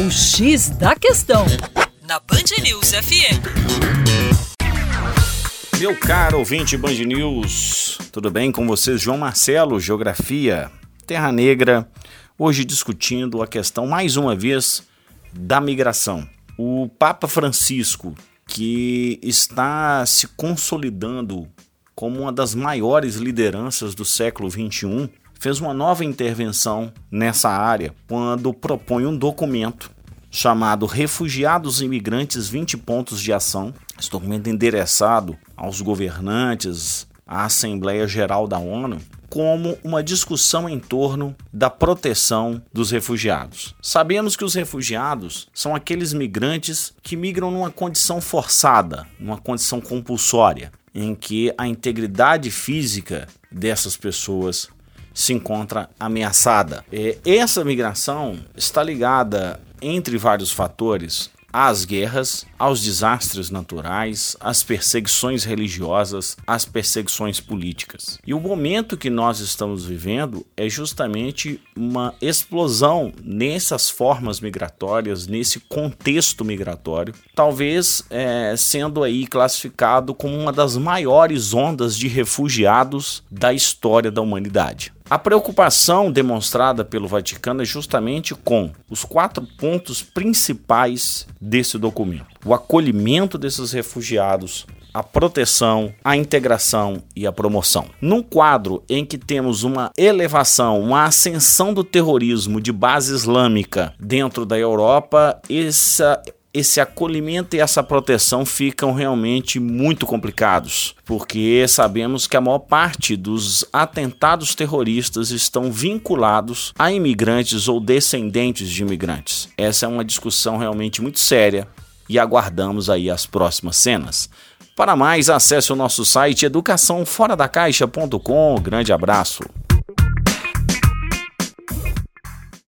O X da Questão, na Band News FM. Meu caro ouvinte Band News, tudo bem com vocês? João Marcelo, Geografia, Terra Negra, hoje discutindo a questão, mais uma vez, da migração. O Papa Francisco, que está se consolidando como uma das maiores lideranças do século XXI, fez uma nova intervenção nessa área quando propõe um documento chamado Refugiados e Imigrantes 20 Pontos de Ação. Esse documento endereçado aos governantes, à Assembleia Geral da ONU, como uma discussão em torno da proteção dos refugiados. Sabemos que os refugiados são aqueles migrantes que migram numa condição forçada, numa condição compulsória, em que a integridade física dessas pessoas se encontra ameaçada. Essa migração está ligada, entre vários fatores, às guerras, aos desastres naturais, às perseguições religiosas, às perseguições políticas. E o momento que nós estamos vivendo é justamente uma explosão nessas formas migratórias, nesse contexto migratório, talvez é, sendo aí classificado como uma das maiores ondas de refugiados da história da humanidade. A preocupação demonstrada pelo Vaticano é justamente com os quatro pontos principais desse documento: o acolhimento desses refugiados, a proteção, a integração e a promoção. Num quadro em que temos uma elevação, uma ascensão do terrorismo de base islâmica dentro da Europa, essa esse acolhimento e essa proteção ficam realmente muito complicados, porque sabemos que a maior parte dos atentados terroristas estão vinculados a imigrantes ou descendentes de imigrantes. Essa é uma discussão realmente muito séria e aguardamos aí as próximas cenas. Para mais, acesse o nosso site educaçãoforadacaixa.com. Grande abraço.